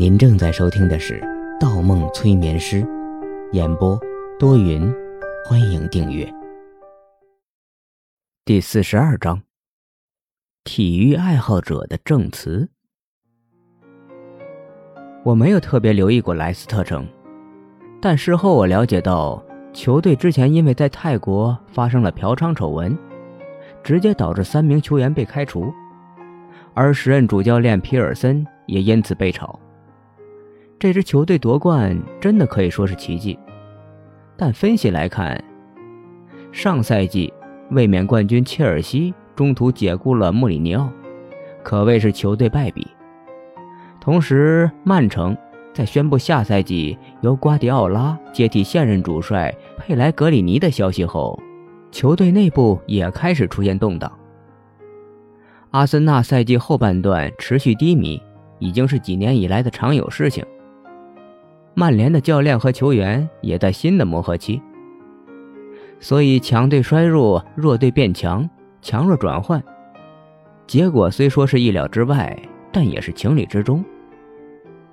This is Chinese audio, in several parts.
您正在收听的是《盗梦催眠师》，演播多云，欢迎订阅。第四十二章：体育爱好者的证词。我没有特别留意过莱斯特城，但事后我了解到，球队之前因为在泰国发生了嫖娼丑闻，直接导致三名球员被开除，而时任主教练皮尔森也因此被炒。这支球队夺冠真的可以说是奇迹，但分析来看，上赛季卫冕冠军切尔西中途解雇了穆里尼奥，可谓是球队败笔。同时，曼城在宣布下赛季由瓜迪奥拉接替现任主帅佩莱格里尼的消息后，球队内部也开始出现动荡。阿森纳赛季后半段持续低迷，已经是几年以来的常有事情。曼联的教练和球员也在新的磨合期，所以强队衰弱，弱队变强，强弱转换，结果虽说是意料之外，但也是情理之中。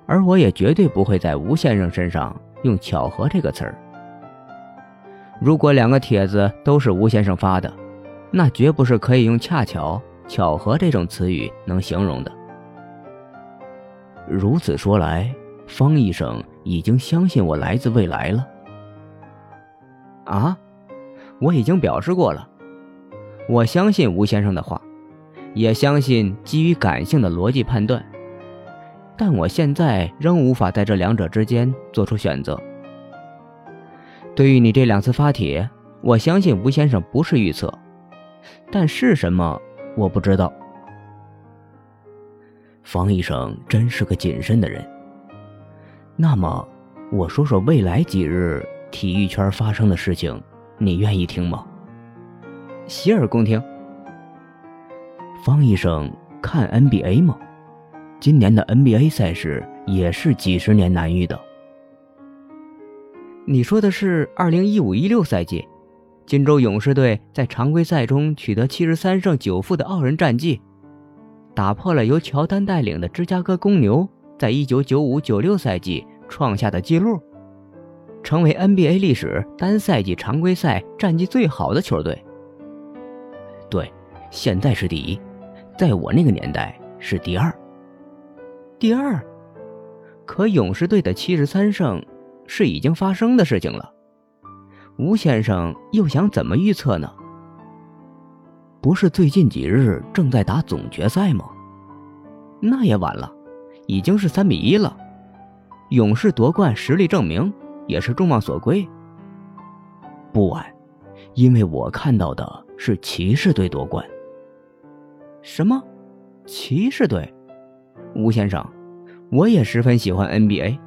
而我也绝对不会在吴先生身上用“巧合”这个词儿。如果两个帖子都是吴先生发的，那绝不是可以用“恰巧”“巧合”这种词语能形容的。如此说来。方医生已经相信我来自未来了。啊，我已经表示过了，我相信吴先生的话，也相信基于感性的逻辑判断，但我现在仍无法在这两者之间做出选择。对于你这两次发帖，我相信吴先生不是预测，但是什么我不知道。方医生真是个谨慎的人。那么，我说说未来几日体育圈发生的事情，你愿意听吗？洗耳恭听。方医生看 NBA 吗？今年的 NBA 赛事也是几十年难遇的。你说的是二零一五一六赛季，金州勇士队在常规赛中取得七十三胜九负的傲人战绩，打破了由乔丹带领的芝加哥公牛。在一九九五九六赛季创下的纪录，成为 NBA 历史单赛季常规赛战绩最好的球队。对，现在是第一，在我那个年代是第二。第二，可勇士队的七十三胜是已经发生的事情了。吴先生又想怎么预测呢？不是最近几日正在打总决赛吗？那也晚了。已经是三比一了，勇士夺冠，实力证明，也是众望所归。不晚，因为我看到的是骑士队夺冠。什么？骑士队？吴先生，我也十分喜欢 NBA，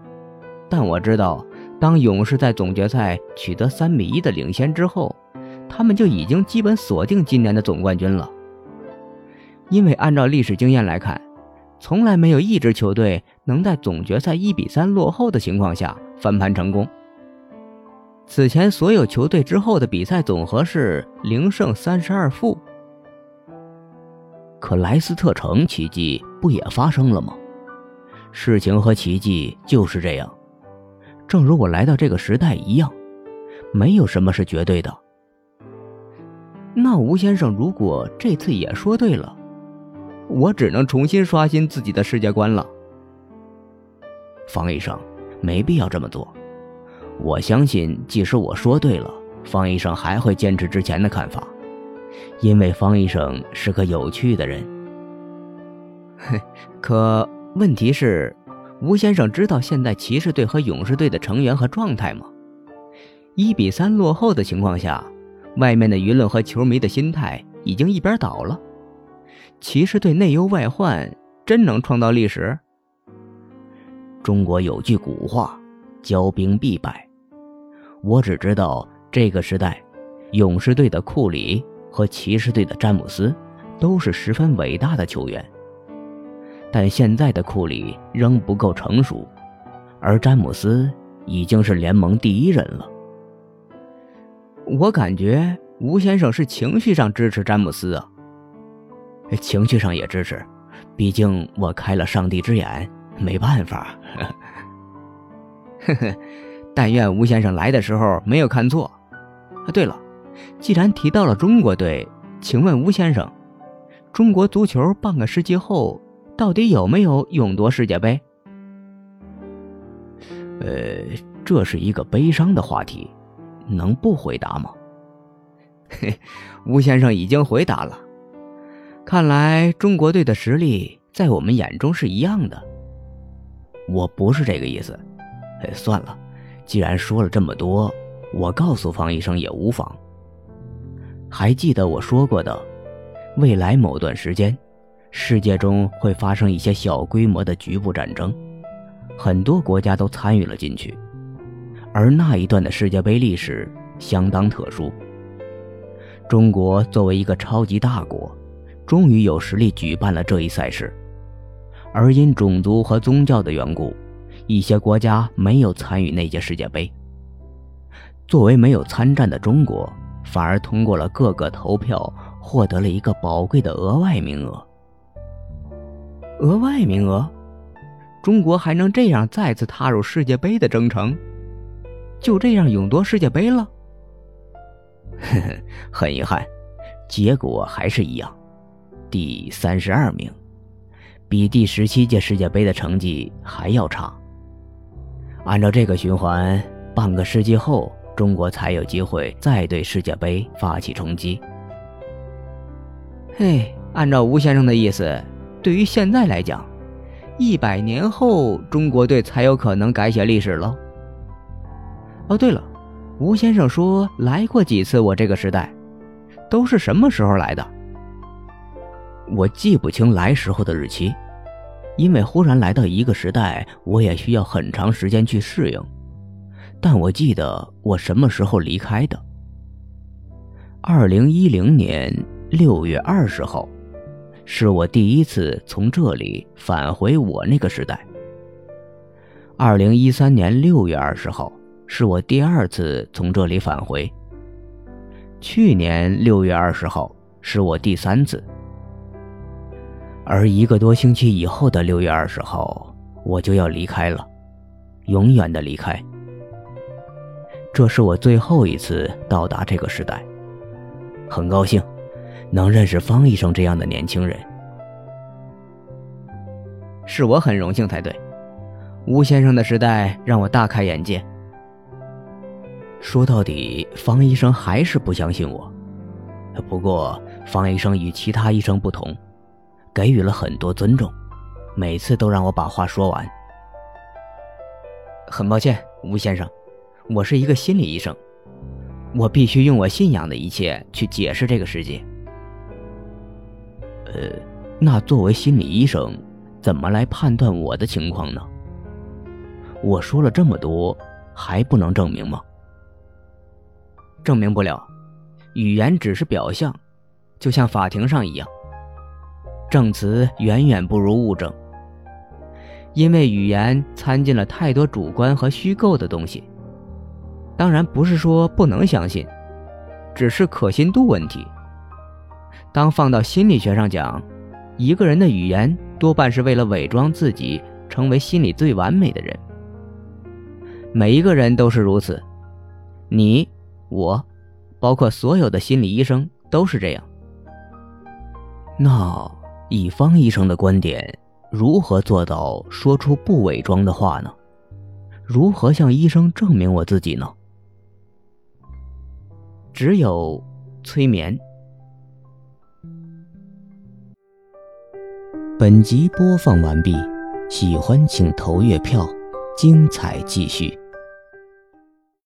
但我知道，当勇士在总决赛取得三比一的领先之后，他们就已经基本锁定今年的总冠军了。因为按照历史经验来看。从来没有一支球队能在总决赛一比三落后的情况下翻盘成功。此前所有球队之后的比赛总和是零胜三十二负。可莱斯特城奇迹不也发生了吗？事情和奇迹就是这样，正如我来到这个时代一样，没有什么是绝对的。那吴先生如果这次也说对了？我只能重新刷新自己的世界观了，方医生，没必要这么做。我相信，即使我说对了，方医生还会坚持之前的看法，因为方医生是个有趣的人。可问题是，吴先生知道现在骑士队和勇士队的成员和状态吗？一比三落后的情况下，外面的舆论和球迷的心态已经一边倒了。骑士队内忧外患，真能创造历史？中国有句古话，“骄兵必败”。我只知道这个时代，勇士队的库里和骑士队的詹姆斯都是十分伟大的球员。但现在的库里仍不够成熟，而詹姆斯已经是联盟第一人了。我感觉吴先生是情绪上支持詹姆斯啊。情绪上也支持，毕竟我开了上帝之眼，没办法。呵呵，但愿吴先生来的时候没有看错。啊，对了，既然提到了中国队，请问吴先生，中国足球半个世纪后到底有没有勇夺世界杯？呃，这是一个悲伤的话题，能不回答吗？嘿，吴先生已经回答了。看来中国队的实力在我们眼中是一样的。我不是这个意思。哎，算了，既然说了这么多，我告诉方医生也无妨。还记得我说过的，未来某段时间，世界中会发生一些小规模的局部战争，很多国家都参与了进去，而那一段的世界杯历史相当特殊。中国作为一个超级大国。终于有实力举办了这一赛事，而因种族和宗教的缘故，一些国家没有参与那届世界杯。作为没有参战的中国，反而通过了各个投票，获得了一个宝贵的额外名额。额外名额，中国还能这样再次踏入世界杯的征程？就这样勇夺世界杯了？呵呵，很遗憾，结果还是一样。第三十二名，比第十七届世界杯的成绩还要差。按照这个循环，半个世纪后，中国才有机会再对世界杯发起冲击。嘿，按照吴先生的意思，对于现在来讲，一百年后中国队才有可能改写历史了。哦，对了，吴先生说来过几次我这个时代，都是什么时候来的？我记不清来时候的日期，因为忽然来到一个时代，我也需要很长时间去适应。但我记得我什么时候离开的。二零一零年六月二十号，是我第一次从这里返回我那个时代。二零一三年六月二十号，是我第二次从这里返回。去年六月二十号，是我第三次。而一个多星期以后的六月二十号，我就要离开了，永远的离开。这是我最后一次到达这个时代。很高兴，能认识方医生这样的年轻人，是我很荣幸才对。吴先生的时代让我大开眼界。说到底，方医生还是不相信我。不过，方医生与其他医生不同。给予了很多尊重，每次都让我把话说完。很抱歉，吴先生，我是一个心理医生，我必须用我信仰的一切去解释这个世界。呃，那作为心理医生，怎么来判断我的情况呢？我说了这么多，还不能证明吗？证明不了，语言只是表象，就像法庭上一样。证词远远不如物证，因为语言掺进了太多主观和虚构的东西。当然不是说不能相信，只是可信度问题。当放到心理学上讲，一个人的语言多半是为了伪装自己，成为心里最完美的人。每一个人都是如此，你、我，包括所有的心理医生都是这样。那。以方医生的观点，如何做到说出不伪装的话呢？如何向医生证明我自己呢？只有催眠。本集播放完毕，喜欢请投月票，精彩继续。